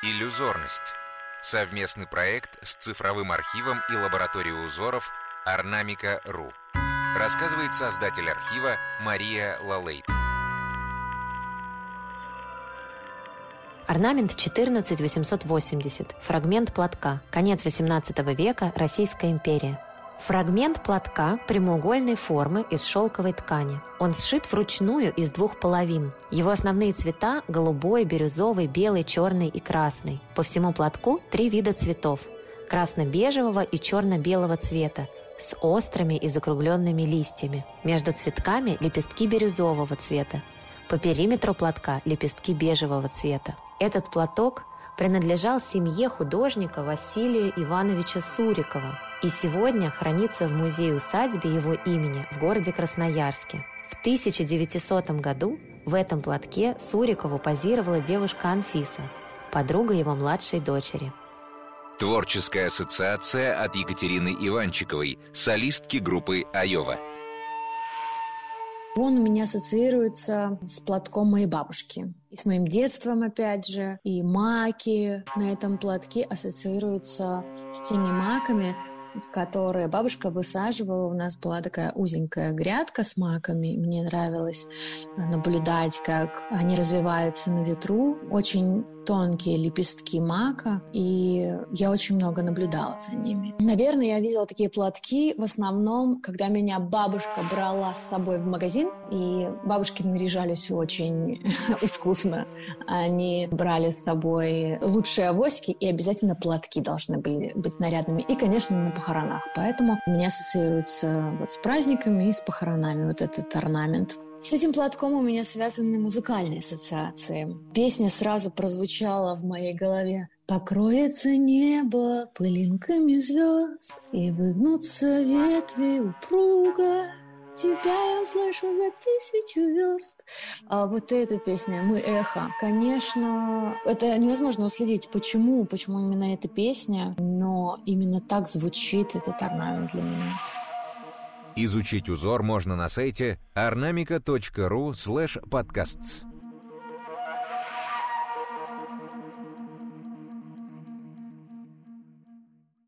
Иллюзорность. Совместный проект с цифровым архивом и лабораторией узоров Орнамика.ру. Рассказывает создатель архива Мария Лалейт. Орнамент 14880. Фрагмент платка. Конец XVIII века. Российская империя. Фрагмент платка прямоугольной формы из шелковой ткани. Он сшит вручную из двух половин. Его основные цвета – голубой, бирюзовый, белый, черный и красный. По всему платку три вида цветов – красно-бежевого и черно-белого цвета, с острыми и закругленными листьями. Между цветками – лепестки бирюзового цвета. По периметру платка – лепестки бежевого цвета. Этот платок принадлежал семье художника Василия Ивановича Сурикова и сегодня хранится в музее-усадьбе его имени в городе Красноярске. В 1900 году в этом платке Сурикову позировала девушка Анфиса, подруга его младшей дочери. Творческая ассоциация от Екатерины Иванчиковой, солистки группы «Айова». Он у меня ассоциируется с платком моей бабушки. И с моим детством, опять же. И маки на этом платке ассоциируются с теми маками, которые бабушка высаживала. У нас была такая узенькая грядка с маками. Мне нравилось наблюдать, как они развиваются на ветру. Очень тонкие лепестки мака, и я очень много наблюдала за ними. Наверное, я видела такие платки в основном, когда меня бабушка брала с собой в магазин, и бабушки наряжались очень искусно. Они брали с собой лучшие авоськи, и обязательно платки должны были быть нарядными. И, конечно, на похоронах. Поэтому у меня ассоциируется вот с праздниками и с похоронами вот этот орнамент. С этим платком у меня связаны музыкальные ассоциации. Песня сразу прозвучала в моей голове. Покроется небо пылинками звезд И выгнутся ветви упруга Тебя я услышу за тысячу верст. А вот эта песня «Мы эхо». Конечно, это невозможно уследить, почему, почему именно эта песня, но именно так звучит этот орнамент для меня. Изучить узор можно на сайте ornamica.ru podcasts.